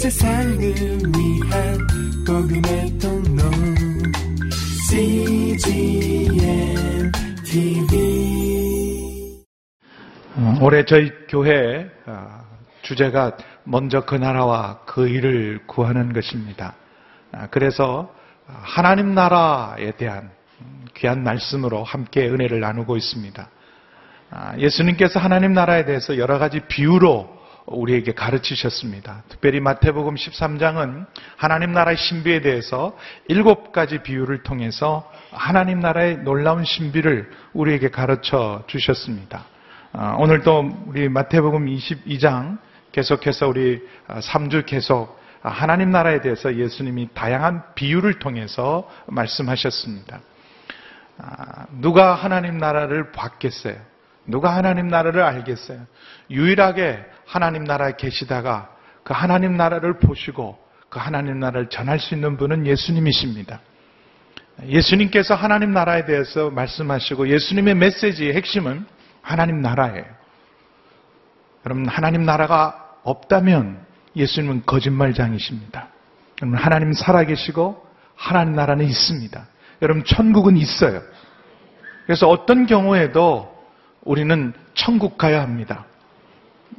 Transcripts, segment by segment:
세상을 위한 복음의 통로 CGM TV 어, 올해 저희 교회 어, 주제가 먼저 그 나라와 그 일을 구하는 것입니다. 아, 그래서 하나님 나라에 대한 귀한 말씀으로 함께 은혜를 나누고 있습니다. 아, 예수님께서 하나님 나라에 대해서 여러 가지 비유로 우리에게 가르치셨습니다. 특별히 마태복음 13장은 하나님 나라의 신비에 대해서 일곱 가지 비유를 통해서 하나님 나라의 놀라운 신비를 우리에게 가르쳐 주셨습니다. 아, 오늘도 우리 마태복음 22장 계속해서 우리 3주 계속 하나님 나라에 대해서 예수님이 다양한 비유를 통해서 말씀하셨습니다. 아, 누가 하나님 나라를 봤겠어요? 누가 하나님 나라를 알겠어요? 유일하게 하나님 나라에 계시다가 그 하나님 나라를 보시고 그 하나님 나라를 전할 수 있는 분은 예수님이십니다. 예수님께서 하나님 나라에 대해서 말씀하시고 예수님의 메시지의 핵심은 하나님 나라예요. 여러분, 하나님 나라가 없다면 예수님은 거짓말장이십니다. 여러분, 하나님 살아계시고 하나님 나라는 있습니다. 여러분, 천국은 있어요. 그래서 어떤 경우에도 우리는 천국 가야 합니다.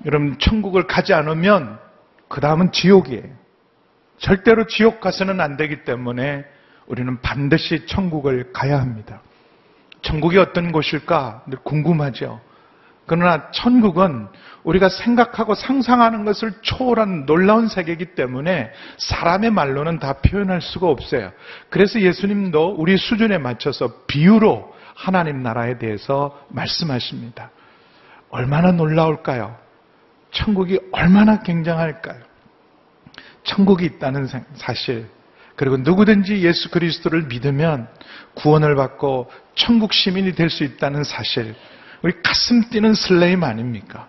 여러분, 천국을 가지 않으면 그 다음은 지옥이에요. 절대로 지옥 가서는 안 되기 때문에 우리는 반드시 천국을 가야 합니다. 천국이 어떤 곳일까 궁금하죠. 그러나 천국은 우리가 생각하고 상상하는 것을 초월한 놀라운 세계이기 때문에 사람의 말로는 다 표현할 수가 없어요. 그래서 예수님도 우리 수준에 맞춰서 비유로 하나님 나라에 대해서 말씀하십니다. 얼마나 놀라울까요? 천국이 얼마나 굉장할까요? 천국이 있다는 사실, 그리고 누구든지 예수 그리스도를 믿으면 구원을 받고 천국 시민이 될 수 있다는 사실, 우리 가슴 뛰는 슬레임 아닙니까?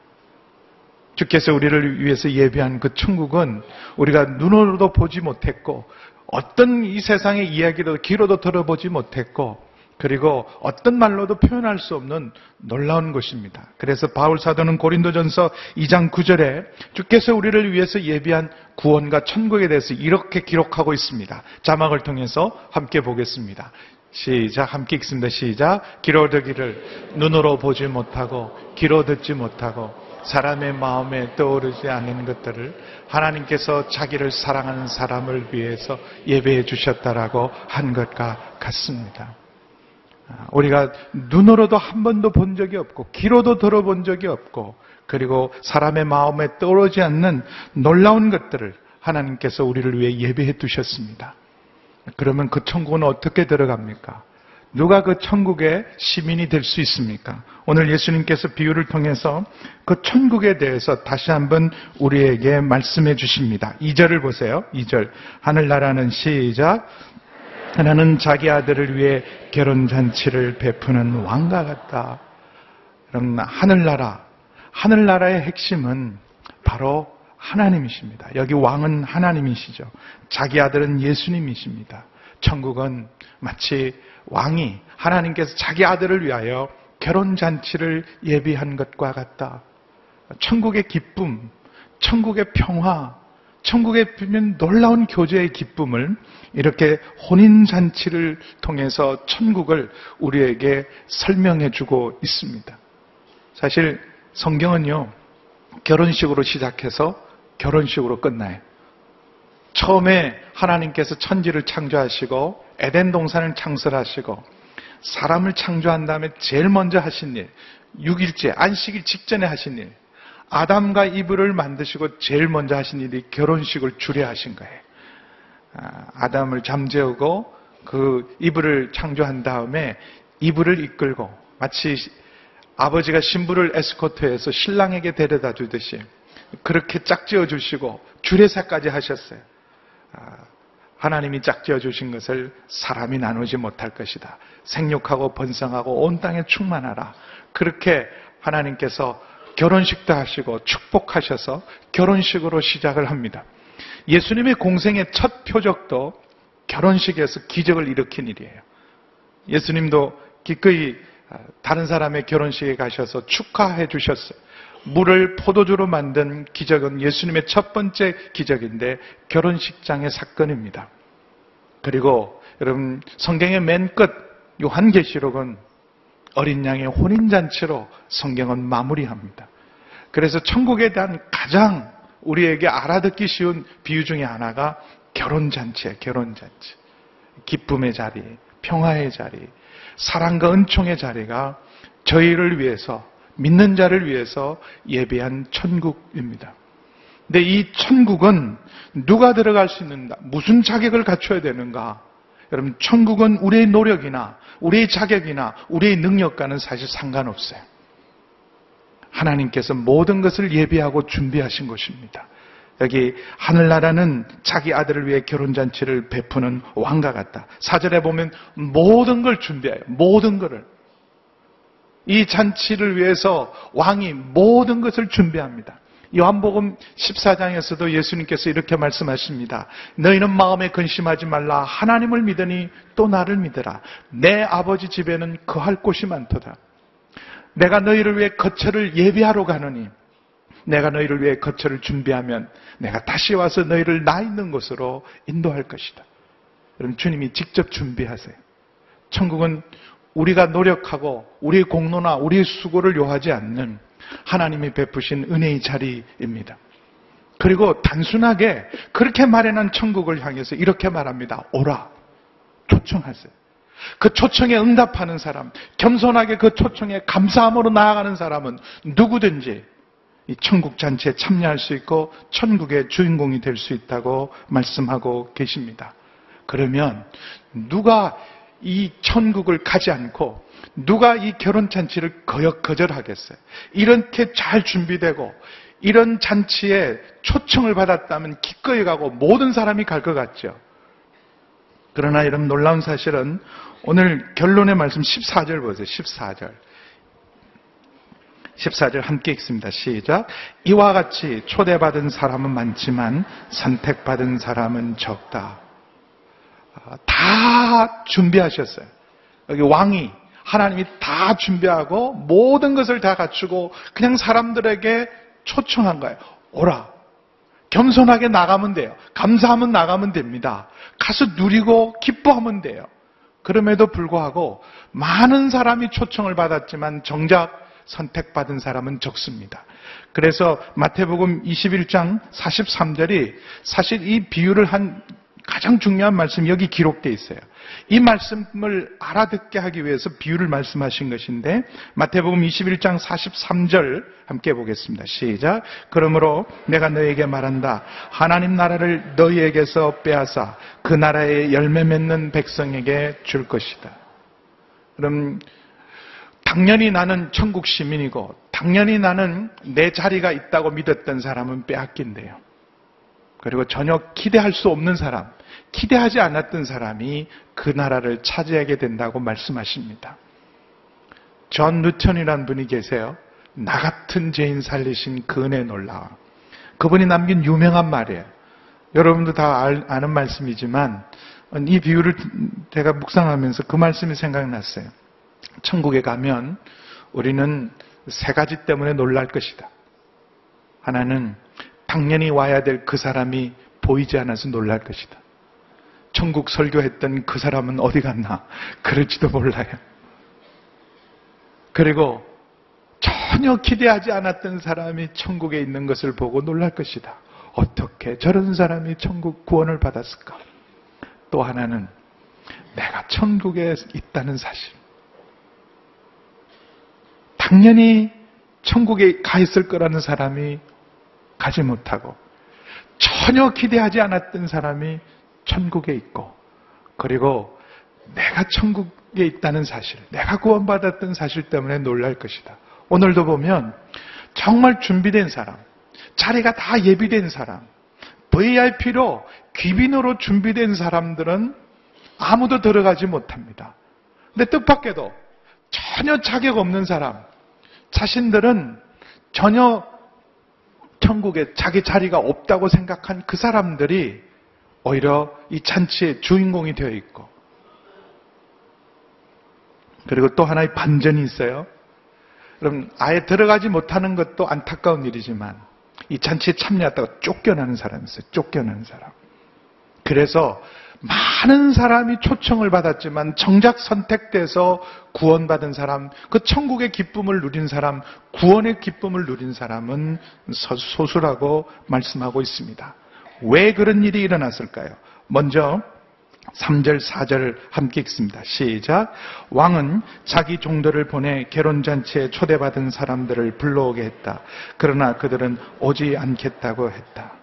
주께서 우리를 위해서 예비한 그 천국은 우리가 눈으로도 보지 못했고 어떤 이 세상의 이야기도 귀로도 들어보지 못했고 그리고 어떤 말로도 표현할 수 없는 놀라운 것입니다. 그래서 바울 사도는 고린도전서 2장 9절에 주께서 우리를 위해서 예비한 구원과 천국에 대해서 이렇게 기록하고 있습니다. 자막을 통해서 함께 보겠습니다. 시작 함께 읽습니다. 시작 기로되기를 눈으로 보지 못하고 귀로 듣지 못하고 사람의 마음에 떠오르지 않는 것들을 하나님께서 자기를 사랑하는 사람을 위해서 예배해 주셨다라고 한 것과 같습니다. 아, 우리가 눈으로도 한 번도 본 적이 없고 귀로도 들어본 적이 없고 그리고 사람의 마음에 떠오르지 않는 놀라운 것들을 하나님께서 우리를 위해 예배해 두셨습니다. 그러면 그 천국은 어떻게 들어갑니까? 누가 그 천국의 시민이 될 수 있습니까? 오늘 예수님께서 비유를 통해서 그 천국에 대해서 다시 한번 우리에게 말씀해 주십니다. 2절을 보세요. 2절. 하늘나라는 시작. 하나는 자기 아들을 위해 결혼잔치를 베푸는 왕과 같다. 그럼 하늘나라, 하늘나라의 핵심은 바로 하나님이십니다. 여기 왕은 하나님이시죠. 자기 아들은 예수님이십니다. 천국은 마치 왕이 하나님께서 자기 아들을 위하여 결혼잔치를 예비한 것과 같다. 천국의 기쁨, 천국의 평화, 천국에 피는 놀라운 교제의 기쁨을 이렇게 혼인잔치를 통해서 천국을 우리에게 설명해 주고 있습니다. 사실 성경은요, 결혼식으로 시작해서 결혼식으로 끝나요. 처음에 하나님께서 천지를 창조하시고 에덴 동산을 창설하시고 사람을 창조한 다음에 제일 먼저 하신 일, 6일째, 안식일 직전에 하신 일, 아담과 이브를 만드시고 제일 먼저 하신 일이 결혼식을 주례하신 거예요. 아, 아담을 잠재우고 그 이브를 창조한 다음에 이브를 이끌고 마치 아버지가 신부를 에스코트해서 신랑에게 데려다 주듯이 그렇게 짝지어 주시고 주례사까지 하셨어요. 아, 하나님이 짝지어 주신 것을 사람이 나누지 못할 것이다. 생육하고 번성하고 온 땅에 충만하라. 그렇게 하나님께서 결혼식도 하시고 축복하셔서 결혼식으로 시작을 합니다. 예수님의 공생의 첫 표적도 결혼식에서 기적을 일으킨 일이에요. 예수님도 기꺼이 다른 사람의 결혼식에 가셔서 축하해 주셨어요. 물을 포도주로 만든 기적은 예수님의 첫 번째 기적인데 결혼식장의 사건입니다. 그리고 여러분 성경의 맨 끝 요한계시록은 어린 양의 혼인잔치로 성경은 마무리합니다. 그래서 천국에 대한 가장 우리에게 알아듣기 쉬운 비유 중에 하나가 결혼잔치예요. 결혼잔치. 기쁨의 자리, 평화의 자리, 사랑과 은총의 자리가 저희를 위해서 믿는 자를 위해서 예배한 천국입니다. 근데 이 천국은 누가 들어갈 수 있는가? 무슨 자격을 갖춰야 되는가? 여러분, 천국은 우리의 노력이나 우리의 자격이나 우리의 능력과는 사실 상관없어요. 하나님께서 모든 것을 예비하고 준비하신 것입니다. 여기 하늘나라는 자기 아들을 위해 결혼잔치를 베푸는 왕과 같다. 사절에 보면 모든 걸 준비해요. 모든 것을. 이 잔치를 위해서 왕이 모든 것을 준비합니다. 요한복음 14장에서도 예수님께서 이렇게 말씀하십니다. 너희는 마음에 근심하지 말라. 하나님을 믿으니 또 나를 믿으라. 내 아버지 집에는 거할 곳이 많도다. 내가 너희를 위해 거처를 예비하러 가느니 내가 너희를 위해 거처를 준비하면 내가 다시 와서 너희를 나 있는 곳으로 인도할 것이다. 여러분 주님이 직접 준비하세요. 천국은 우리가 노력하고 우리의 공로나 우리의 수고를 요하지 않는 하나님이 베푸신 은혜의 자리입니다. 그리고 단순하게 그렇게 마련한 천국을 향해서 이렇게 말합니다. 오라. 초청하세요. 그 초청에 응답하는 사람, 겸손하게 그 초청에 감사함으로 나아가는 사람은 누구든지 이 천국 잔치에 참여할 수 있고 천국의 주인공이 될 수 있다고 말씀하고 계십니다. 그러면 누가 이 천국을 가지 않고 누가 이 결혼 잔치를 거역 거절하겠어요? 이렇게 잘 준비되고 이런 잔치에 초청을 받았다면 기꺼이 가고 모든 사람이 갈 것 같죠. 그러나 이런 놀라운 사실은 오늘 결론의 말씀 14절 보세요. 14절. 14절 함께 읽습니다. 시작. 이와 같이 초대받은 사람은 많지만 선택받은 사람은 적다. 아, 다 준비하셨어요. 여기 왕이 하나님이 다 준비하고 모든 것을 다 갖추고 그냥 사람들에게 초청한 거예요. 오라. 겸손하게 나가면 돼요. 감사하면 나가면 됩니다. 가서 누리고 기뻐하면 돼요. 그럼에도 불구하고 많은 사람이 초청을 받았지만 정작 선택받은 사람은 적습니다. 그래서 마태복음 21장 43절이 사실 이 비유를 한 가장 중요한 말씀이 여기 기록되어 있어요. 이 말씀을 알아듣게 하기 위해서 비유를 말씀하신 것인데 마태복음 21장 43절 함께 보겠습니다. 시작. 그러므로 내가 너에게 말한다. 하나님 나라를 너희에게서 빼앗아 그 나라에 열매 맺는 백성에게 줄 것이다. 그럼 당연히 나는 천국 시민이고 당연히 나는 내 자리가 있다고 믿었던 사람은 빼앗긴대요. 그리고 전혀 기대할 수 없는 사람, 기대하지 않았던 사람이 그 나라를 차지하게 된다고 말씀하십니다. 전 누턴이라는 분이 계세요. 나 같은 죄인 살리신 그 은혜 놀라워. 그분이 남긴 유명한 말이에요. 여러분도 다 아는 말씀이지만 이 비유를 제가 묵상하면서 그 말씀이 생각났어요. 천국에 가면 우리는 세 가지 때문에 놀랄 것이다. 하나는 당연히 와야 될 그 사람이 보이지 않아서 놀랄 것이다. 천국 설교했던 그 사람은 어디 갔나? 그럴지도 몰라요. 그리고 전혀 기대하지 않았던 사람이 천국에 있는 것을 보고 놀랄 것이다. 어떻게 저런 사람이 천국 구원을 받았을까? 또 하나는 내가 천국에 있다는 사실. 당연히 천국에 가 있을 거라는 사람이 가지 못하고 전혀 기대하지 않았던 사람이 천국에 있고 그리고 내가 천국에 있다는 사실, 내가 구원받았던 사실 때문에 놀랄 것이다. 오늘도 보면 정말 준비된 사람, 자리가 다 예비된 사람, VIP로 귀빈으로 준비된 사람들은 아무도 들어가지 못합니다. 근데 뜻밖에도 전혀 자격 없는 사람, 자신들은 전혀 천국에 자기 자리가 없다고 생각한 그 사람들이 오히려 이 잔치의 주인공이 되어 있고 그리고 또 하나의 반전이 있어요. 그럼 아예 들어가지 못하는 것도 안타까운 일이지만 이 잔치에 참여했다가 쫓겨나는 사람이 있어요. 쫓겨나는 사람. 그래서 많은 사람이 초청을 받았지만 정작 선택돼서 구원받은 사람, 그 천국의 기쁨을 누린 사람, 구원의 기쁨을 누린 사람은 소수라고 말씀하고 있습니다. 왜 그런 일이 일어났을까요? 먼저 3절, 4절 함께 읽습니다. 시작. 왕은 자기 종들을 보내 결혼잔치에 초대받은 사람들을 불러오게 했다. 그러나 그들은 오지 않겠다고 했다.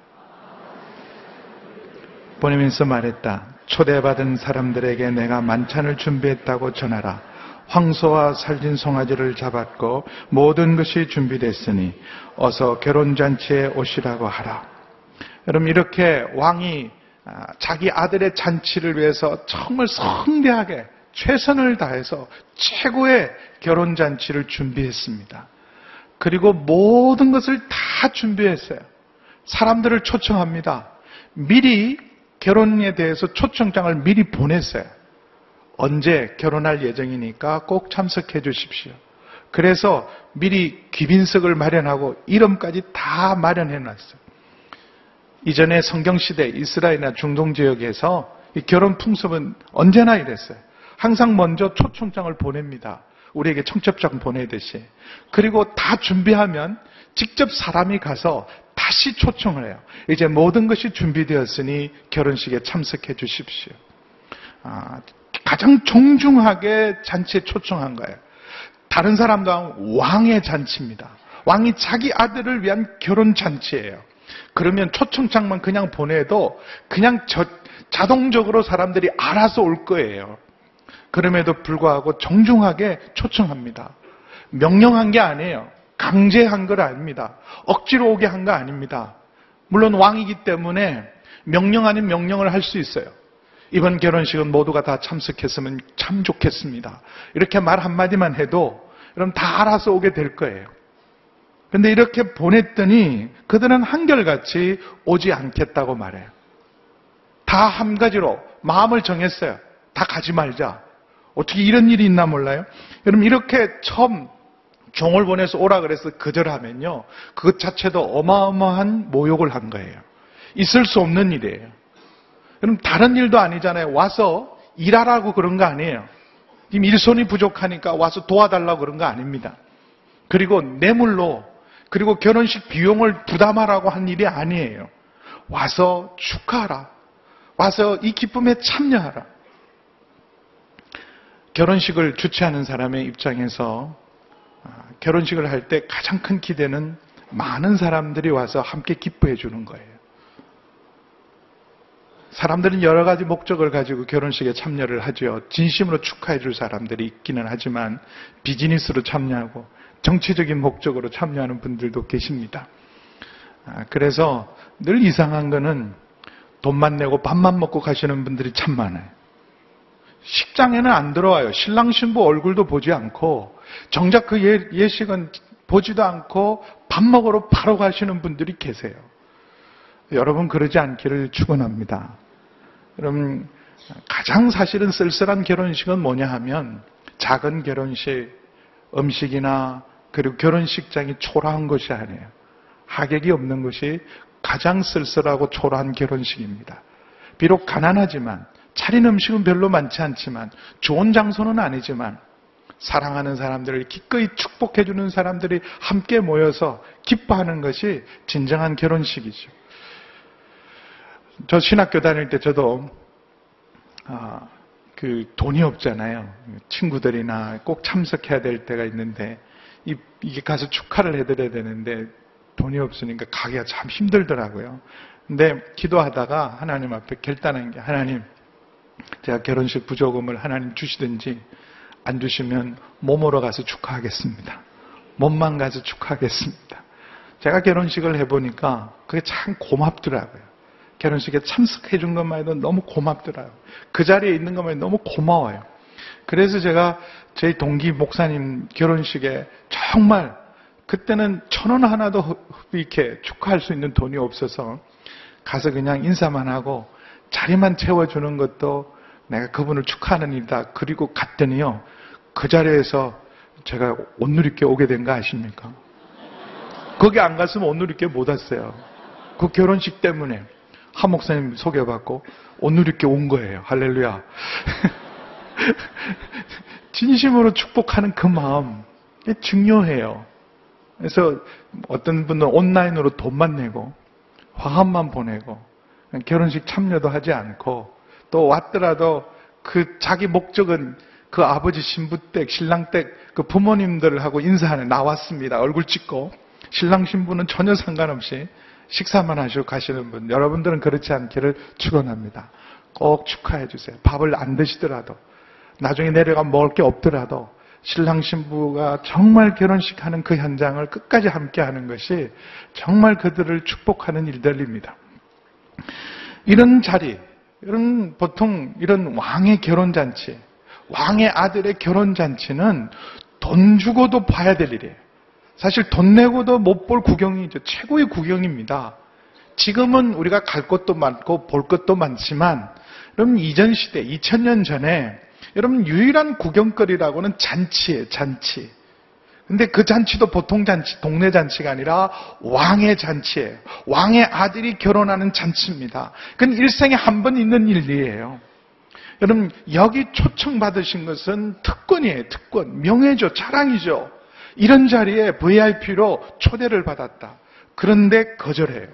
보내면서 말했다. 초대받은 사람들에게 내가 만찬을 준비했다고 전하라. 황소와 살진 송아지를 잡았고 모든 것이 준비됐으니 어서 결혼잔치에 오시라고 하라. 여러분 이렇게 왕이 아, 자기 아들의 잔치를 위해서 정말 성대하게 최선을 다해서 최고의 결혼잔치를 준비했습니다. 그리고 모든 것을 다 준비했어요. 사람들을 초청합니다. 미리 결혼에 대해서 초청장을 미리 보냈어요. 언제 결혼할 예정이니까 꼭 참석해 주십시오. 그래서 미리 귀빈석을 마련하고 이름까지 다 마련해 놨어요. 이전에 성경시대 이스라엘이나 중동 지역에서 결혼 풍습은 언제나 이랬어요. 항상 먼저 초청장을 보냅니다. 우리에게 청첩장 보내듯이. 그리고 다 준비하면 직접 사람이 가서 다시 초청을 해요. 이제 모든 것이 준비되었으니 결혼식에 참석해 주십시오. 아, 가장 정중하게 잔치에 초청한 거예요. 다른 사람도 왕의 잔치입니다. 왕이 자기 아들을 위한 결혼 잔치예요. 그러면 초청장만 그냥 보내도 그냥 저, 자동적으로 사람들이 알아서 올 거예요. 그럼에도 불구하고 정중하게 초청합니다. 명령한 게 아니에요. 강제한 걸 아닙니다. 억지로 오게 한 거 아닙니다. 물론 왕이기 때문에 명령 아닌 명령을 할 수 있어요. 이번 결혼식은 모두가 다 참석했으면 참 좋겠습니다. 이렇게 말 한마디만 해도 그럼 다 알아서 오게 될 거예요. 근데 이렇게 보냈더니 그들은 한결같이 오지 않겠다고 말해요. 다 한 가지로 마음을 정했어요. 다 가지 말자. 어떻게 이런 일이 있나 몰라요? 여러분 이렇게 처음 종을 보내서 오라 그래서 거절하면요. 그것 자체도 어마어마한 모욕을 한 거예요. 있을 수 없는 일이에요. 그럼 다른 일도 아니잖아요. 와서 일하라고 그런 거 아니에요. 지금 일손이 부족하니까 와서 도와달라고 그런 거 아닙니다. 그리고 뇌물로 그리고 결혼식 비용을 부담하라고 한 일이 아니에요. 와서 축하하라. 와서 이 기쁨에 참여하라. 결혼식을 주최하는 사람의 입장에서 아, 결혼식을 할 때 가장 큰 기대는 많은 사람들이 와서 함께 기뻐해 주는 거예요. 사람들은 여러 가지 목적을 가지고 결혼식에 참여를 하죠. 진심으로 축하해 줄 사람들이 있기는 하지만 비즈니스로 참여하고 정치적인 목적으로 참여하는 분들도 계십니다. 아, 그래서 늘 이상한 거는 돈만 내고 밥만 먹고 가시는 분들이 참 많아요. 식장에는 안 들어와요. 신랑 신부 얼굴도 보지 않고 정작 그 예, 예식은 보지도 않고 밥 먹으러 바로 가시는 분들이 계세요. 여러분 그러지 않기를 축원합니다. 그럼 가장 사실은 쓸쓸한 결혼식은 뭐냐 하면 작은 결혼식, 음식이나 그리고 결혼식장이 초라한 것이 아니에요. 하객이 없는 것이 가장 쓸쓸하고 초라한 결혼식입니다. 비록 가난하지만 차린 음식은 별로 많지 않지만 좋은 장소는 아니지만 사랑하는 사람들을 기꺼이 축복해주는 사람들이 함께 모여서 기뻐하는 것이 진정한 결혼식이죠. 저 신학교 다닐 때 저도 아, 그 돈이 없잖아요. 친구들이나 꼭 참석해야 될 때가 있는데 이, 게 가서 축하를 해드려야 되는데 돈이 없으니까 가기가 참 힘들더라고요. 근데 기도하다가 하나님 앞에 결단한 게 하나님 제가 결혼식 부조금을 하나님 주시든지 안 주시면 몸으로 가서 축하하겠습니다. 몸만 가서 축하하겠습니다. 제가 결혼식을 해보니까 그게 참 고맙더라고요. 결혼식에 참석해 준 것만 해도 너무 고맙더라고요. 그 자리에 있는 것만 해도 너무 고마워요. 그래서 제가 저희 동기 목사님 결혼식에 정말 그때는 천 원 하나도 이렇게 축하할 수 있는 돈이 없어서 가서 그냥 인사만 하고 자리만 채워주는 것도 내가 그분을 축하하는 일이다. 그리고 갔더니요. 그 자리에서 제가 온누리께 오게 된 거 아십니까? 거기 안 갔으면 온누리께 못 왔어요. 그 결혼식 때문에 한 목사님 소개받고 온누리께 온 거예요. 할렐루야. 진심으로 축복하는 그 마음, 이게 중요해요. 그래서 어떤 분은 온라인으로 돈만 내고, 화합만 보내고, 결혼식 참여도 하지 않고, 또 왔더라도 그 자기 목적은 그 아버지 신부댁, 신랑댁 그 부모님들하고 인사하는 나왔습니다. 얼굴 찍고 신랑 신부는 전혀 상관없이 식사만 하시고 가시는 분 여러분들은 그렇지 않기를 축원합니다. 꼭 축하해 주세요. 밥을 안 드시더라도 나중에 내려가 먹을 게 없더라도 신랑 신부가 정말 결혼식 하는 그 현장을 끝까지 함께 하는 것이 정말 그들을 축복하는 일들입니다. 이런 자리, 이런 보통 이런 왕의 결혼잔치, 왕의 아들의 결혼잔치는 돈 주고도 봐야 될 일이에요. 사실 돈 내고도 못 볼 구경이죠. 최고의 구경입니다. 지금은 우리가 갈 것도 많고 볼 것도 많지만, 여러분 이전 시대, 2000년 전에 여러분 유일한 구경거리라고는 잔치예요, 잔치. 근데 그 잔치도 보통 잔치, 동네 잔치가 아니라 왕의 잔치예요. 왕의 아들이 결혼하는 잔치입니다. 그건 일생에 한 번 있는 일이에요. 여러분 여기 초청받으신 것은 특권이에요. 특권. 명예죠. 자랑이죠. 이런 자리에 VIP로 초대를 받았다. 그런데 거절해요.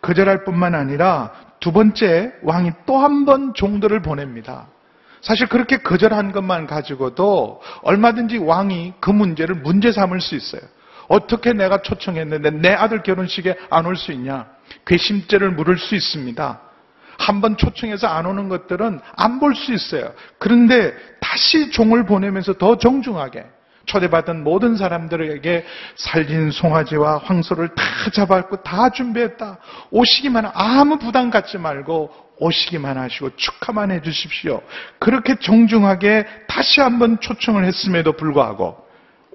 거절할 뿐만 아니라 두 번째 왕이 또 한 번 종들을 보냅니다. 사실 그렇게 거절한 것만 가지고도 얼마든지 왕이 그 문제를 문제 삼을 수 있어요. 어떻게 내가 초청했는데 내 아들 결혼식에 안 올 수 있냐? 괘씸죄를 물을 수 있습니다. 한번 초청해서 안 오는 것들은 안 볼 수 있어요. 그런데 다시 종을 보내면서 더 정중하게 초대받은 모든 사람들에게 살린 송아지와 황소를 다 잡았고 다 준비했다. 오시기만 아무 부담 갖지 말고 오시기만 하시고 축하만 해 주십시오. 그렇게 정중하게 다시 한번 초청을 했음에도 불구하고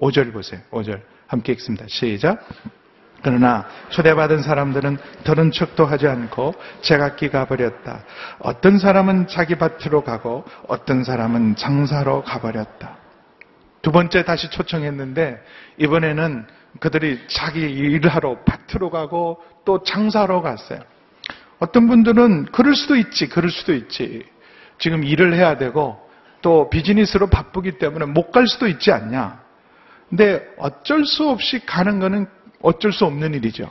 5절 보세요. 5절 함께 읽습니다. 시작. 그러나 초대받은 사람들은 들은 척도 하지 않고 제각기 가버렸다. 어떤 사람은 자기 밭으로 가고 어떤 사람은 장사로 가버렸다. 두 번째 다시 초청했는데 이번에는 그들이 자기 일하러 밭으로 가고 또 장사로 갔어요. 어떤 분들은 그럴 수도 있지, 그럴 수도 있지. 지금 일을 해야 되고 또 비즈니스로 바쁘기 때문에 못 갈 수도 있지 않냐. 근데 어쩔 수 없이 가는 거는 어쩔 수 없는 일이죠.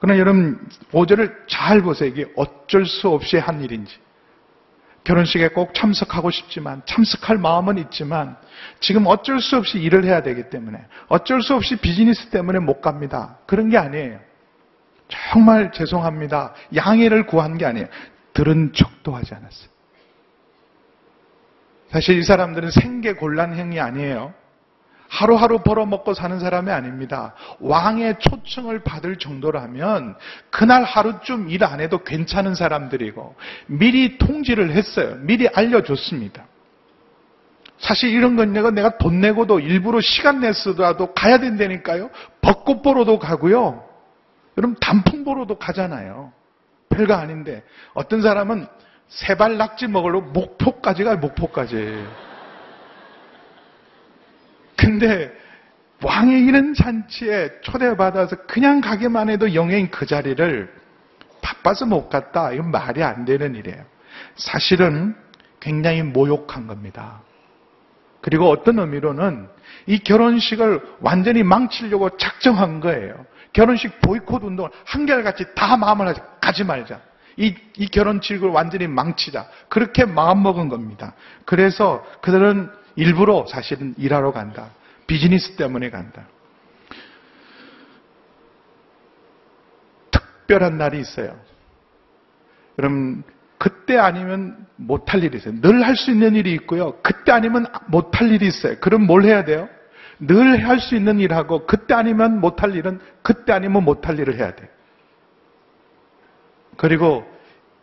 그러나 여러분, 5절을 잘 보세요. 이게 어쩔 수 없이 한 일인지. 결혼식에 꼭 참석하고 싶지만, 참석할 마음은 있지만, 지금 어쩔 수 없이 일을 해야 되기 때문에, 어쩔 수 없이 비즈니스 때문에 못 갑니다. 그런 게 아니에요. 정말 죄송합니다. 양해를 구한 게 아니에요. 들은 척도 하지 않았어요. 사실 이 사람들은 생계 곤란행이 아니에요. 하루하루 벌어먹고 사는 사람이 아닙니다. 왕의 초청을 받을 정도라면 그날 하루쯤 일 안 해도 괜찮은 사람들이고 미리 통지를 했어요. 미리 알려줬습니다. 사실 이런 건 내가 내가 돈 내고도 일부러 시간 내서라도 가야 된다니까요. 벚꽃 보러도 가고요. 여러분 단풍 보러도 가잖아요. 별거 아닌데 어떤 사람은 세발 낙지 먹으러 목포까지 가요. 목포까지. 근데 왕의 이런 잔치에 초대받아서 그냥 가기만 해도 영예인 그 자리를 바빠서 못 갔다. 이건 말이 안 되는 일이에요. 사실은 굉장히 모욕한 겁니다. 그리고 어떤 의미로는 이 결혼식을 완전히 망치려고 작정한 거예요. 결혼식 보이콧 운동을 한결같이 다 마음을 가지 말자. 이, 이 결혼식을 완전히 망치자. 그렇게 마음먹은 겁니다. 그래서 그들은 일부러 사실은 일하러 간다. 비즈니스 때문에 간다. 특별한 날이 있어요. 그럼 그때 아니면 못할 일이 있어요. 늘 할 수 있는 일이 있고요. 그때 아니면 못할 일이 있어요. 그럼 뭘 해야 돼요? 늘 할 수 있는 일하고 그때 아니면 못할 일은 그때 아니면 못할 일을 해야 돼요. 그리고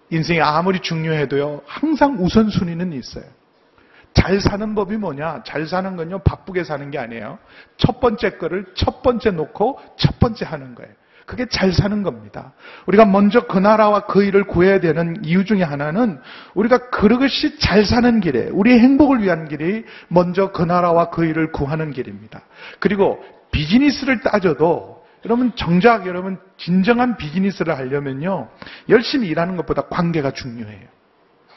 인생이 아무리 중요해도요. 항상 우선순위는 있어요. 잘 사는 법이 뭐냐? 잘 사는 건요, 바쁘게 사는 게 아니에요. 첫 번째 거를 첫 번째 놓고 첫 번째 하는 거예요. 그게 잘 사는 겁니다. 우리가 먼저 그 나라와 그 일을 구해야 되는 이유 중에 하나는 우리가 그릇이 잘 사는 길에 우리의 행복을 위한 길이 먼저 그 나라와 그 일을 구하는 길입니다. 그리고 비즈니스를 따져도 여러분 정작 여러분 진정한 비즈니스를 하려면요 열심히 일하는 것보다 관계가 중요해요.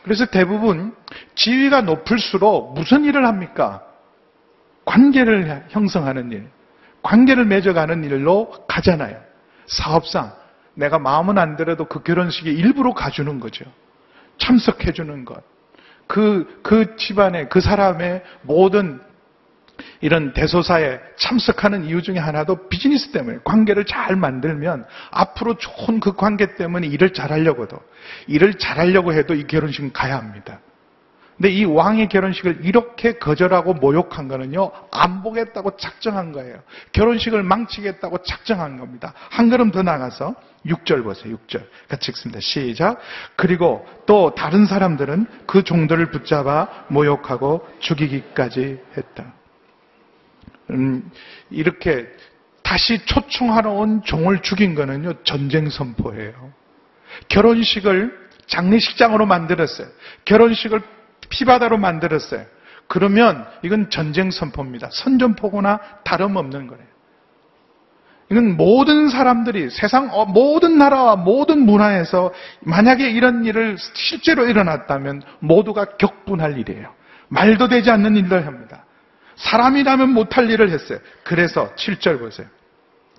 그래서 대부분 지위가 높을수록 무슨 일을 합니까? 관계를 형성하는 일, 관계를 맺어가는 일로 가잖아요. 사업상 내가 마음은 안 들어도 그 결혼식에 일부러 가주는 거죠. 참석해주는 것. 그, 그 집안의, 그 사람의 모든 이런 대소사에 참석하는 이유 중에 하나도 비즈니스 때문에 관계를 잘 만들면 앞으로 좋은 그 관계 때문에 일을 잘하려고도 일을 잘하려고 해도 이 결혼식은 가야 합니다. 근데 이 왕의 결혼식을 이렇게 거절하고 모욕한 거는요, 안 보겠다고 작정한 거예요. 결혼식을 망치겠다고 작정한 겁니다. 한 걸음 더 나가서 6절 보세요, 6절. 같이 읽습니다. 시작. 그리고 또 다른 사람들은 그 종들을 붙잡아 모욕하고 죽이기까지 했다. 음, 이렇게 다시 초청하러 온 종을 죽인 거는요, 전쟁 선포예요. 결혼식을 장례식장으로 만들었어요. 결혼식을 피바다로 만들었어요. 그러면 이건 전쟁 선포입니다. 선전포고나 다름없는 거예요. 이건 모든 사람들이 세상 어, 모든 나라와 모든 문화에서 만약에 이런 일을 실제로 일어났다면 모두가 격분할 일이에요. 말도 되지 않는 일을 합니다. 사람이라면 못할 일을 했어요. 그래서 7절 보세요.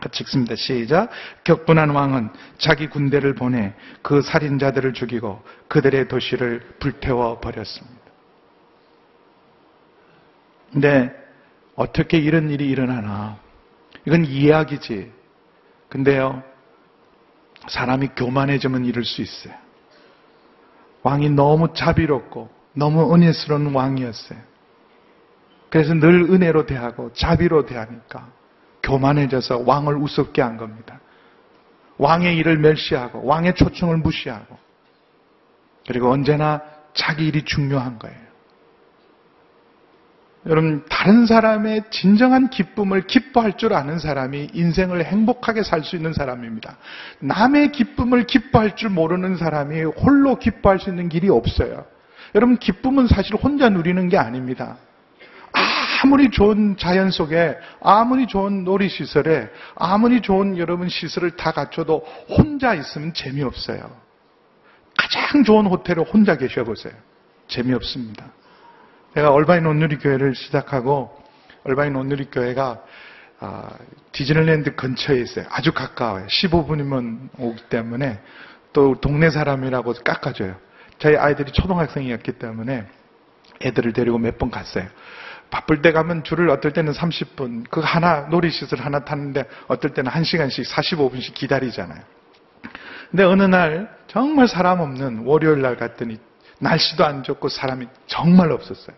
같이 읽습니다. 시작. 격분한 왕은 자기 군대를 보내 그 살인자들을 죽이고 그들의 도시를 불태워 버렸습니다. 근데 어떻게 이런 일이 일어나나? 이건 이야기지. 근데요, 사람이 교만해지면 이럴 수 있어요. 왕이 너무 자비롭고 너무 은혜스러운 왕이었어요. 그래서 늘 은혜로 대하고 자비로 대하니까 교만해져서 왕을 우습게 한 겁니다. 왕의 일을 멸시하고 왕의 초청을 무시하고 그리고 언제나 자기 일이 중요한 거예요. 여러분 다른 사람의 진정한 기쁨을 기뻐할 줄 아는 사람이 인생을 행복하게 살 수 있는 사람입니다. 남의 기쁨을 기뻐할 줄 모르는 사람이 홀로 기뻐할 수 있는 길이 없어요. 여러분 기쁨은 사실 혼자 누리는 게 아닙니다. 아무리 좋은 자연 속에, 아무리 좋은 놀이시설에, 아무리 좋은 여러분 시설을 다 갖춰도 혼자 있으면 재미없어요. 가장 좋은 호텔에 혼자 계셔보세요. 재미없습니다. 제가 얼바인 온누리 교회를 시작하고, 얼바인 온누리 교회가 아, 디즈니랜드 근처에 있어요. 아주 가까워요. 15분이면 오기 때문에 또 동네 사람이라고 깎아줘요. 저희 아이들이 초등학생이었기 때문에 애들을 데리고 몇 번 갔어요. 바쁠 때 가면 줄을 어떨 때는 30분, 그 하나, 놀이시설 하나 탔는데 어떨 때는 1시간씩 45분씩 기다리잖아요. 근데 어느 날 정말 사람 없는 월요일 날 갔더니 날씨도 안 좋고 사람이 정말 없었어요.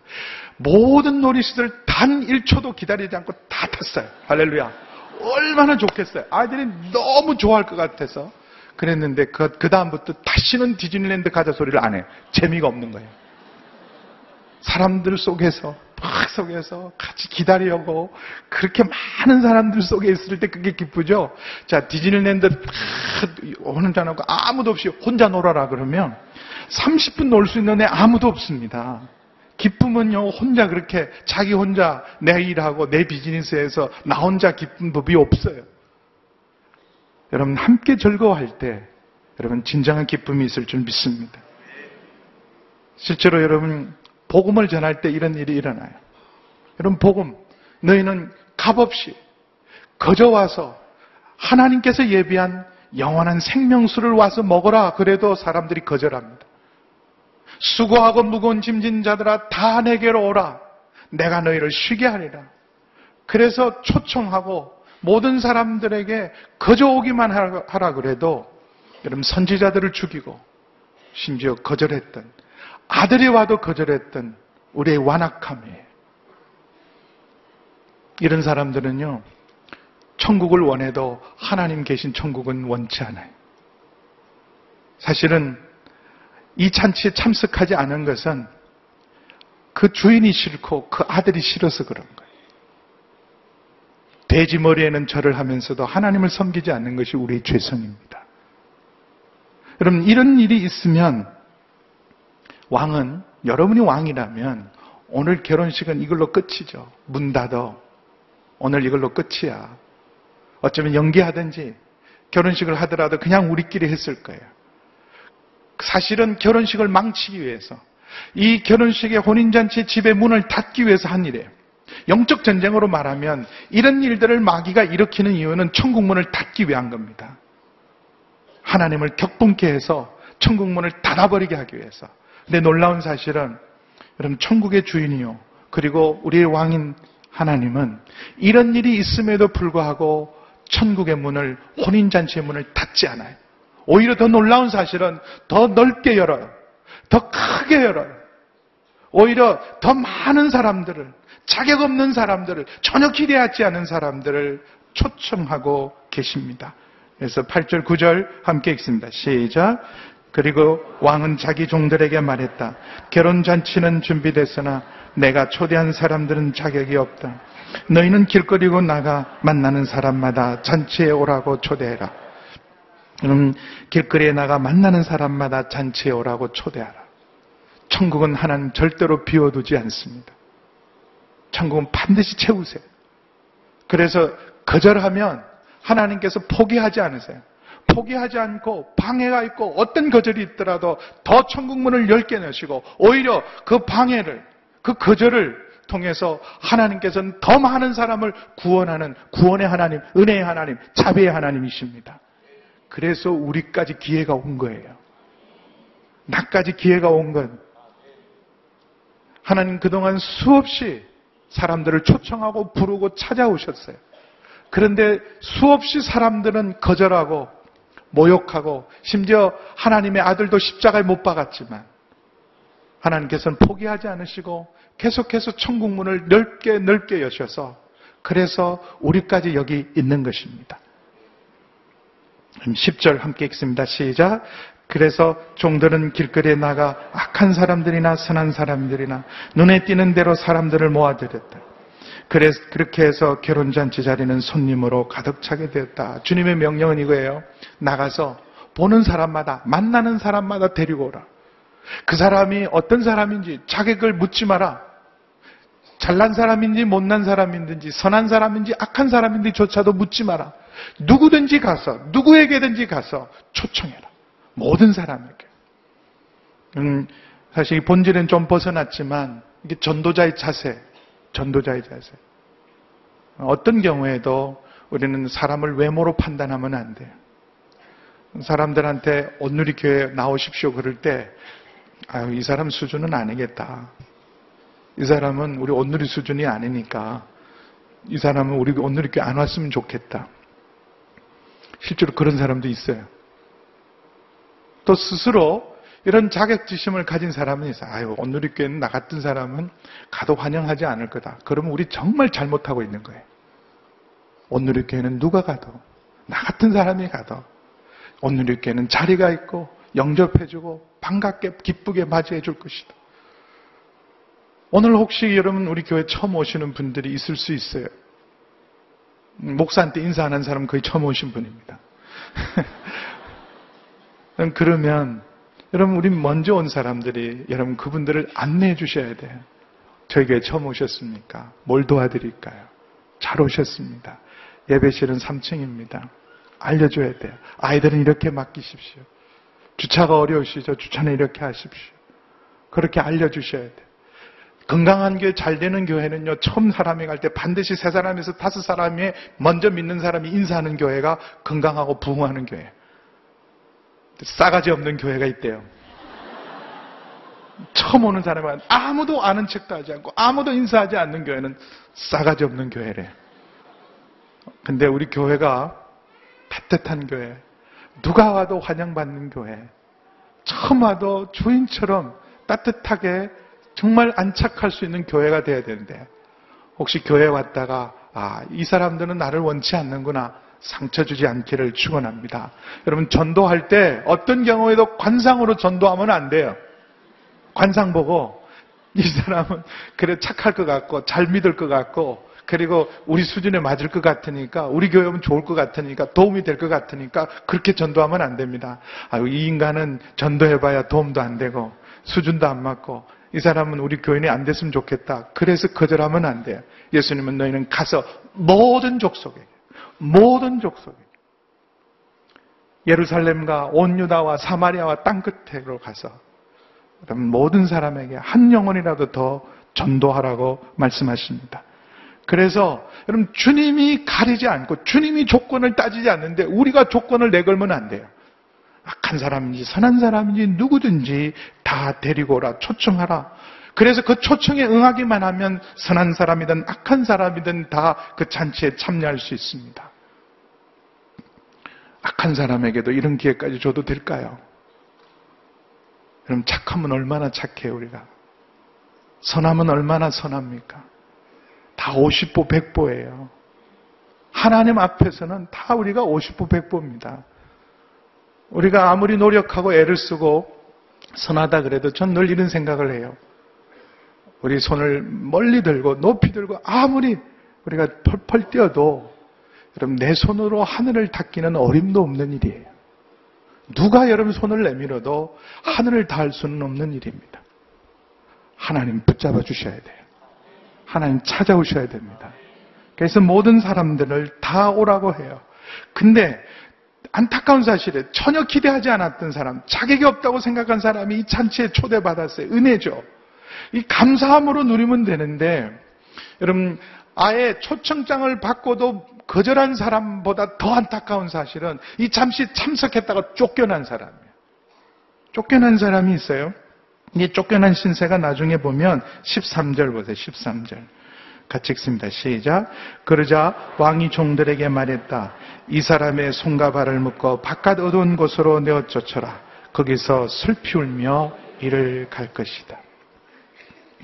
모든 놀이시설 단 1초도 기다리지 않고 다 탔어요. 할렐루야. 얼마나 좋겠어요. 아이들이 너무 좋아할 것 같아서 그랬는데 그, 그 다음부터 다시는 디즈니랜드 가자 소리를 안 해요. 재미가 없는 거예요. 사람들 속에서 막 속에서 같이 기다리려고 그렇게 많은 사람들 속에 있을 때 그게 기쁘죠. 자 디즈니랜드 오는 자하고 아무도 없이 혼자 놀아라 그러면 30분 놀 수 있는 애 아무도 없습니다. 기쁨은요 혼자 그렇게 자기 혼자 내 일하고 내 비즈니스에서 나 혼자 기쁜 법이 없어요. 여러분 함께 즐거워할 때 여러분 진정한 기쁨이 있을 줄 믿습니다. 실제로 여러분 복음을 전할 때 이런 일이 일어나요. 여러분, 복음. 너희는 값없이 거저 와서 하나님께서 예비한 영원한 생명수를 와서 먹어라. 그래도 사람들이 거절합니다. 수고하고 무거운 짐진 자들아 다 내게로 오라. 내가 너희를 쉬게 하리라. 그래서 초청하고 모든 사람들에게 거저 오기만 하라 그래도 여러분 선지자들을 죽이고 심지어 거절했던 아들이 와도 거절했던 우리의 완악함이에요. 이런 사람들은요, 천국을 원해도 하나님 계신 천국은 원치 않아요. 사실은 이 잔치에 참석하지 않은 것은 그 주인이 싫고 그 아들이 싫어서 그런 거예요. 돼지 머리에는 절을 하면서도 하나님을 섬기지 않는 것이 우리의 죄성입니다. 여러분, 이런 일이 있으면 왕은, 여러분이 왕이라면 오늘 결혼식은 이걸로 끝이죠. 문 닫어. 오늘 이걸로 끝이야. 어쩌면 연기하든지 결혼식을 하더라도 그냥 우리끼리 했을 거예요. 사실은 결혼식을 망치기 위해서 이 결혼식의 혼인잔치 집의 문을 닫기 위해서 한 일이에요. 영적 전쟁으로 말하면 이런 일들을 마귀가 일으키는 이유는 천국 문을 닫기 위한 겁니다. 하나님을 격분케 해서 천국 문을 닫아버리게 하기 위해서. 근데 놀라운 사실은 여러분 천국의 주인이요 그리고 우리의 왕인 하나님은 이런 일이 있음에도 불구하고 천국의 문을 혼인 잔치의 문을 닫지 않아요. 오히려 더 놀라운 사실은 더 넓게 열어요. 더 크게 열어요. 오히려 더 많은 사람들을 자격 없는 사람들을 전혀 기대하지 않은 사람들을 초청하고 계십니다. 그래서 8절 9절 함께 읽습니다. 시작. 그리고 왕은 자기 종들에게 말했다. 결혼 잔치는 준비됐으나 내가 초대한 사람들은 자격이 없다. 너희는 길거리고 나가 만나는 사람마다 잔치에 오라고 초대해라. 그럼 길거리에 나가 만나는 사람마다 잔치에 오라고 초대하라. 천국은 하나님 절대로 비워두지 않습니다. 천국은 반드시 채우세요. 그래서 거절하면 하나님께서 포기하지 않으세요. 포기하지 않고 방해가 있고 어떤 거절이 있더라도 더 천국문을 열게 내시고 오히려 그 방해를 그 거절을 통해서 하나님께서는 더 많은 사람을 구원하는 구원의 하나님, 은혜의 하나님, 자비의 하나님이십니다. 그래서 우리까지 기회가 온 거예요. 나까지 기회가 온 건 하나님 그동안 수없이 사람들을 초청하고 부르고 찾아오셨어요. 그런데 수없이 사람들은 거절하고 모욕하고 심지어 하나님의 아들도 십자가에 못 박았지만 하나님께서는 포기하지 않으시고 계속해서 천국문을 넓게 넓게 여셔서 그래서 우리까지 여기 있는 것입니다. 10절 함께 읽습니다. 시작. 그래서 종들은 길거리에 나가 악한 사람들이나 선한 사람들이나 눈에 띄는 대로 사람들을 모아들였다. 그래서 그렇게 해서 결혼잔치 자리는 손님으로 가득 차게 되었다. 주님의 명령은 이거예요. 나가서 보는 사람마다 만나는 사람마다 데리고 오라. 그 사람이 어떤 사람인지 자격을 묻지 마라. 잘난 사람인지 못난 사람인지 선한 사람인지 악한 사람인지조차도 묻지 마라. 누구든지 가서 누구에게든지 가서 초청해라. 모든 사람에게. 음, 사실 이 본질은 좀 벗어났지만 이게 전도자의 자세, 전도자의 자세. 어떤 경우에도 우리는 사람을 외모로 판단하면 안 돼요. 사람들한테 온누리 교회 나오십시오 그럴 때, 아유, 이 사람 수준은 아니겠다. 이 사람은 우리 온누리 수준이 아니니까 이 사람은 우리 온누리 교회 안 왔으면 좋겠다. 실제로 그런 사람도 있어요. 또 스스로 이런 자격지심을 가진 사람은 있어요. 아유, 온누리교회는 나 같은 사람은 가도 환영하지 않을 거다. 그러면 우리 정말 잘못하고 있는 거예요. 온누리교회는 누가 가도, 나 같은 사람이 가도, 온누리교회는 자리가 있고, 영접해주고, 반갑게, 기쁘게 맞이해 줄 것이다. 오늘 혹시 여러분 우리 교회 처음 오시는 분들이 있을 수 있어요. 목사한테 인사하는 사람 거의 처음 오신 분입니다. 그러면 여러분 우리 먼저 온 사람들이 여러분 그분들을 안내해 주셔야 돼요. 저희 교회 처음 오셨습니까? 뭘 도와드릴까요? 잘 오셨습니다. 예배실은 3층입니다. 알려줘야 돼요. 아이들은 이렇게 맡기십시오. 주차가 어려우시죠? 주차는 이렇게 하십시오. 그렇게 알려주셔야 돼요. 건강한 교회, 잘 되는 교회는요, 처음 사람이 갈 때 반드시 세 사람에서 다섯 사람이 먼저 믿는 사람이 인사하는 교회가 건강하고 부흥하는 교회. 싸가지 없는 교회가 있대요. 처음 오는 사람은 아무도 아는 척도 하지 않고 아무도 인사하지 않는 교회는 싸가지 없는 교회래. 근데 우리 교회가 따뜻한 교회, 누가 와도 환영받는 교회, 처음 와도 주인처럼 따뜻하게 정말 안착할 수 있는 교회가 돼야 되는데 혹시 교회 왔다가 아, 이 사람들은 나를 원치 않는구나. 상처 주지 않기를 축원합니다. 여러분 전도할 때 어떤 경우에도 관상으로 전도하면 안 돼요. 관상 보고 이 사람은 그래 착할 것 같고 잘 믿을 것 같고 그리고 우리 수준에 맞을 것 같으니까 우리 교회 오면 좋을 것 같으니까 도움이 될 것 같으니까 그렇게 전도하면 안 됩니다. 아유 이 인간은 전도해봐야 도움도 안 되고 수준도 안 맞고 이 사람은 우리 교인이 안 됐으면 좋겠다. 그래서 거절하면 안 돼요. 예수님은 너희는 가서 모든 족속에 모든 족속에 예루살렘과 온 유다와 사마리아와 땅 끝으로 가서 모든 사람에게 한 영혼이라도 더 전도하라고 말씀하십니다. 그래서 여러분 주님이 가리지 않고 주님이 조건을 따지지 않는데 우리가 조건을 내걸면 안 돼요. 악한 사람인지 선한 사람인지 누구든지 다 데리고 오라 초청하라. 그래서 그 초청에 응하기만 하면 선한 사람이든 악한 사람이든 다 그 잔치에 참여할 수 있습니다. 악한 사람에게도 이런 기회까지 줘도 될까요? 그럼 착하면 얼마나 착해요, 우리가? 선하면 얼마나 선합니까? 다 50보 100보예요. 하나님 앞에서는 다 우리가 50보 100보입니다. 우리가 아무리 노력하고 애를 쓰고 선하다 그래도 전 늘 이런 생각을 해요. 우리 손을 멀리 들고 높이 들고 아무리 우리가 펄펄 뛰어도 여러분 내 손으로 하늘을 닦기는 어림도 없는 일이에요. 누가 여러분 손을 내밀어도 하늘을 닿을 수는 없는 일입니다. 하나님 붙잡아 주셔야 돼요. 하나님 찾아오셔야 됩니다. 그래서 모든 사람들을 다 오라고 해요. 근데 안타까운 사실에 전혀 기대하지 않았던 사람, 자격이 없다고 생각한 사람이 이 잔치에 초대받았어요. 은혜죠. 이 감사함으로 누리면 되는데, 여러분, 아예 초청장을 받고도 거절한 사람보다 더 안타까운 사실은 이 잠시 참석했다가 쫓겨난 사람이에요. 쫓겨난 사람이 있어요. 이 쫓겨난 신세가 나중에 보면 13절 보세요. 13절. 같이 읽습니다. 시작. 그러자 왕이 종들에게 말했다. 이 사람의 손과 발을 묶어 바깥 어두운 곳으로 내어 쫓아라. 거기서 슬피 울며 이를 갈 것이다.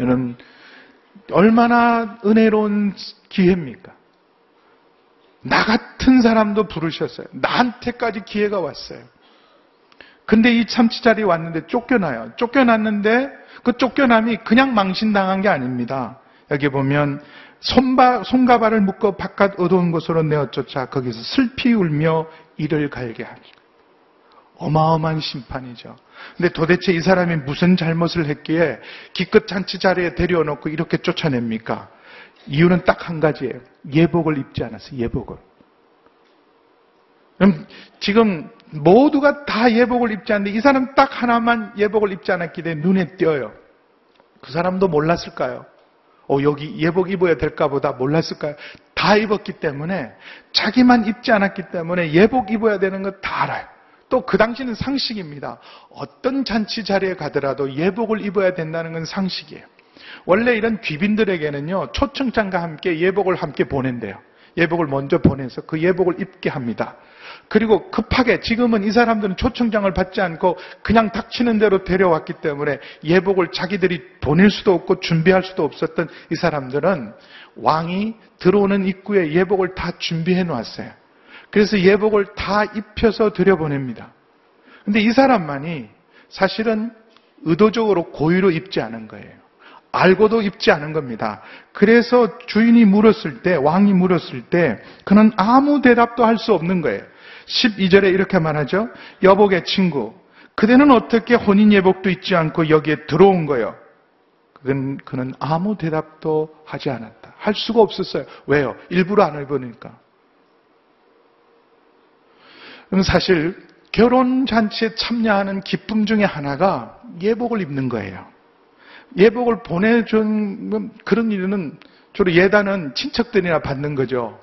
여러분, 얼마나 은혜로운 기회입니까? 나 같은 사람도 부르셨어요. 나한테까지 기회가 왔어요. 근데 이 참치 자리에 왔는데 쫓겨나요. 쫓겨났는데 그 쫓겨남이 그냥 망신당한 게 아닙니다. 여기 보면 손바, 손과 발을 묶어 바깥 어두운 곳으로 내어 쫓아 거기서 슬피 울며 이를 갈게 하니. 어마어마한 심판이죠. 근데 도대체 이 사람이 무슨 잘못을 했기에 기껏 잔치 자리에 데려놓고 이렇게 쫓아냅니까? 이유는 딱 한 가지예요. 예복을 입지 않았어요. 예복을. 그럼 지금 모두가 다 예복을 입지 않는데 이 사람 딱 하나만 예복을 입지 않았기 때문에 눈에 띄어요. 그 사람도 몰랐을까요? 어, 여기 예복 입어야 될까 보다 몰랐을까요? 다 입었기 때문에 자기만 입지 않았기 때문에 예복 입어야 되는 거 다 알아요. 또 그 당시는 상식입니다. 어떤 잔치 자리에 가더라도 예복을 입어야 된다는 건 상식이에요. 원래 이런 귀빈들에게는요, 초청장과 함께 예복을 함께 보낸대요. 예복을 먼저 보내서 그 예복을 입게 합니다. 그리고 급하게 지금은 이 사람들은 초청장을 받지 않고 그냥 닥치는 대로 데려왔기 때문에 예복을 자기들이 보낼 수도 없고 준비할 수도 없었던 이 사람들은 왕이 들어오는 입구에 예복을 다 준비해 놓았어요. 그래서 예복을 다 입혀서 들여보냅니다. 근데 이 사람만이 사실은 의도적으로 고의로 입지 않은 거예요. 알고도 입지 않은 겁니다. 그래서 주인이 물었을 때, 왕이 물었을 때, 그는 아무 대답도 할 수 없는 거예요. 12절에 이렇게 말하죠. 여복의 친구, 그대는 어떻게 혼인 예복도 입지 않고 여기에 들어온 거예요? 그는, 그는 아무 대답도 하지 않았다. 할 수가 없었어요. 왜요? 일부러 안. 그럼 사실 결혼 잔치에 참여하는 기쁨 중에 하나가 예복을 입는 거예요. 예복을 보내준 그런 일은 주로 예단은 친척들이나 받는 거죠.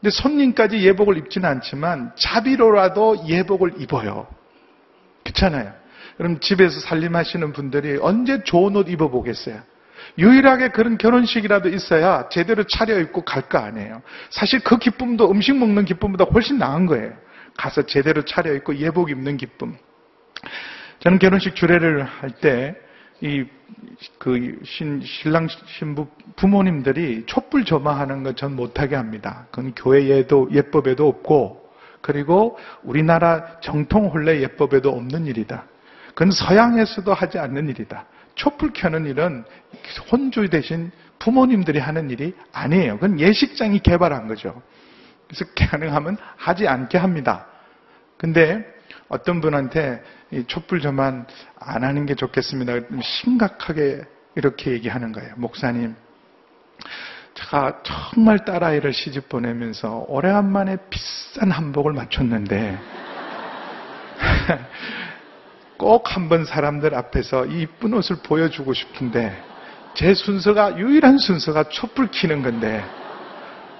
근데 손님까지 예복을 입지는 않지만 자비로라도 예복을 입어요. 그렇잖아요. 그럼 집에서 살림하시는 분들이 언제 좋은 옷 입어보겠어요? 유일하게 그런 결혼식이라도 있어야 제대로 차려입고 갈 거 아니에요. 사실 그 기쁨도 음식 먹는 기쁨보다 훨씬 나은 거예요. 가서 제대로 차려입고 예복 입는 기쁨. 저는 결혼식 주례를 할 때, 이, 그, 신, 신랑 신부 부모님들이 촛불 점화하는 건전 못하게 합니다. 그건 교회에도 예법에도 없고, 그리고 우리나라 정통 혼례 예법에도 없는 일이다. 그건 서양에서도 하지 않는 일이다. 촛불 켜는 일은 혼주 대신 부모님들이 하는 일이 아니에요. 그건 예식장이 개발한 거죠. 그래서 가능하면 하지 않게 합니다. 근데 어떤 분한테 촛불 저만 안 하는 게 좋겠습니다. 심각하게 이렇게 얘기하는 거예요. 목사님, 제가 정말 딸아이를 시집 보내면서 오래간만에 비싼 한복을 맞췄는데 꼭 한번 사람들 앞에서 이 이쁜 옷을 보여주고 싶은데 제 순서가 유일한 순서가 촛불 키는 건데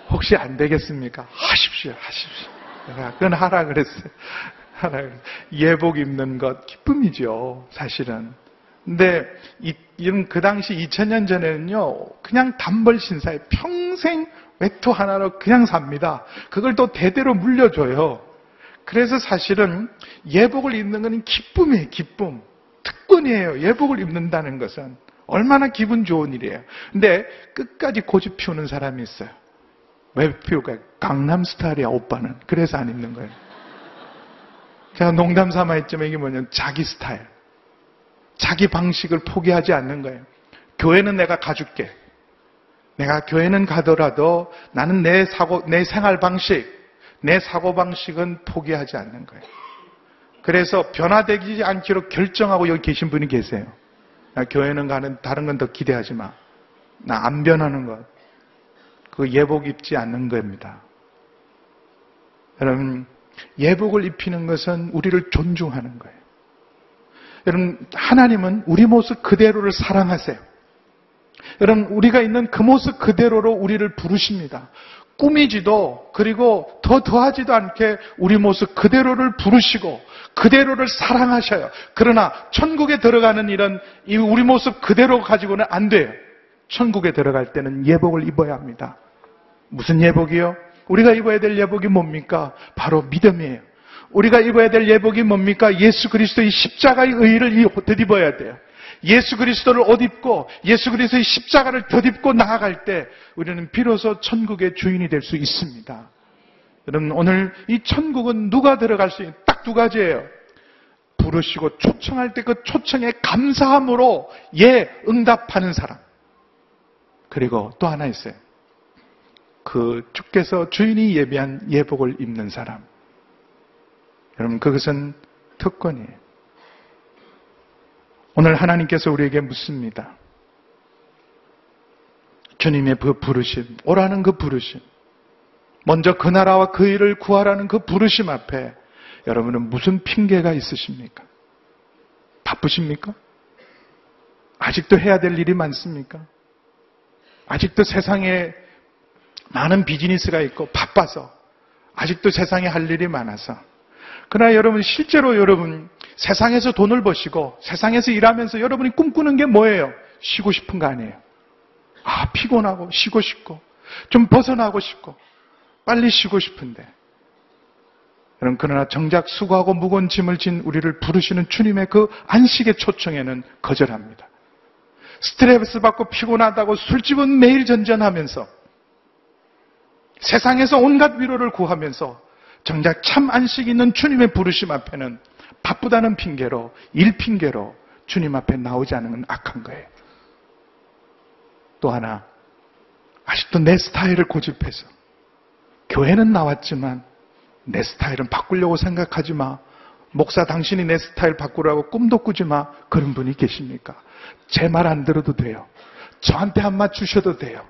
혹시 안 되겠습니까? 하십시오, 하십시오. 내가 그건 하라 그랬어요. 그랬어요. 예복 입는 것 기쁨이죠, 사실은. 근데 이, 이런 그 당시 2000년 전에는요, 그냥 단벌 신사에 평생 외투 하나로 그냥 삽니다. 그걸 또 대대로 물려줘요. 그래서 사실은 예복을 입는 것은 기쁨이에요, 기쁨. 특권이에요, 예복을 입는다는 것은. 얼마나 기분 좋은 일이에요. 근데 끝까지 고집 피우는 사람이 있어요. 왜 피울까요? 강남 스타일이야, 오빠는. 그래서 안 입는 거예요. 제가 농담 삼아 했지만 이게 뭐냐면 자기 스타일. 자기 방식을 포기하지 않는 거예요. 교회는 내가 가줄게. 내가 교회는 가더라도 나는 내 사고, 내 생활 방식, 내 사고 방식은 포기하지 않는 거예요. 그래서 변화되지 않기로 결정하고 여기 계신 분이 계세요. 교회는 가는 다른 건 더 기대하지 마. 나 안 변하는 것. 그 예복 입지 않는 겁니다. 여러분, 예복을 입히는 것은 우리를 존중하는 거예요. 여러분, 하나님은 우리 모습 그대로를 사랑하세요. 여러분, 우리가 있는 그 모습 그대로로 우리를 부르십니다. 꾸미지도, 그리고 더 더하지도 않게 우리 모습 그대로를 부르시고, 그대로를 사랑하셔요. 그러나, 천국에 들어가는 일은 이 우리 모습 그대로 가지고는 안 돼요. 천국에 들어갈 때는 예복을 입어야 합니다. 무슨 예복이요? 우리가 입어야 될 예복이 뭡니까? 바로 믿음이에요. 우리가 입어야 될 예복이 뭡니까? 예수 그리스도의 십자가의 의의를 덧입어야 돼요. 예수 그리스도를 옷 입고 예수 그리스도의 십자가를 덧입고 나아갈 때 우리는 비로소 천국의 주인이 될 수 있습니다. 여러분 오늘 이 천국은 누가 들어갈 수 있는 딱 두 가지예요. 부르시고 초청할 때 그 초청에 감사함으로 예 응답하는 사람. 그리고 또 하나 있어요. 그 주께서 주인이 예비한 예복을 입는 사람. 여러분, 그것은 특권이에요. 오늘 하나님께서 우리에게 묻습니다. 주님의 그 부르심, 오라는 그 부르심. 먼저 그 나라와 그 일을 구하라는 그 부르심 앞에 여러분은 무슨 핑계가 있으십니까? 바쁘십니까? 아직도 해야 될 일이 많습니까? 아직도 세상에 많은 비즈니스가 있고 바빠서 아직도 세상에 할 일이 많아서 그러나 여러분 실제로 여러분 세상에서 돈을 버시고 세상에서 일하면서 여러분이 꿈꾸는 게 뭐예요? 쉬고 싶은 거 아니에요. 아 피곤하고 쉬고 싶고 좀 벗어나고 싶고 빨리 쉬고 싶은데 여러분 그러나 정작 수고하고 무거운 짐을 진 우리를 부르시는 주님의 그 안식의 초청에는 거절합니다. 스트레스 받고 피곤하다고 술집은 매일 전전하면서 세상에서 온갖 위로를 구하면서 정작 참 안식 있는 주님의 부르심 앞에는 바쁘다는 핑계로, 일 핑계로 주님 앞에 나오지 않는 건 악한 거예요. 또 하나, 아직도 내 스타일을 고집해서 교회는 나왔지만 내 스타일은 바꾸려고 생각하지 마. 목사 당신이 내 스타일 바꾸라고 꿈도 꾸지 마. 그런 분이 계십니까? 제 말 안 들어도 돼요. 저한테 한말 주셔도 돼요.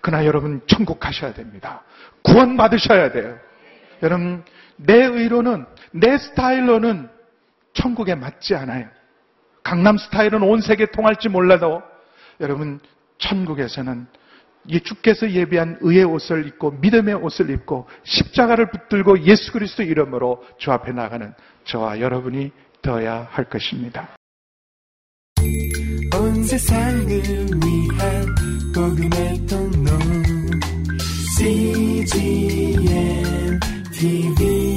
그러나 여러분 천국 가셔야 됩니다. 구원 받으셔야 돼요. 여러분 내 의로는 내 스타일로는 천국에 맞지 않아요. 강남 스타일은 온 세계 통할지 몰라도 여러분 천국에서는 이 주께서 예비한 의의 옷을 입고 믿음의 옷을 입고 십자가를 붙들고 예수 그리스도 이름으로 주 앞에 나가는 저와 여러분이 되어야 할 것입니다. 온 세상을 위한 복음의 통 CGM TV.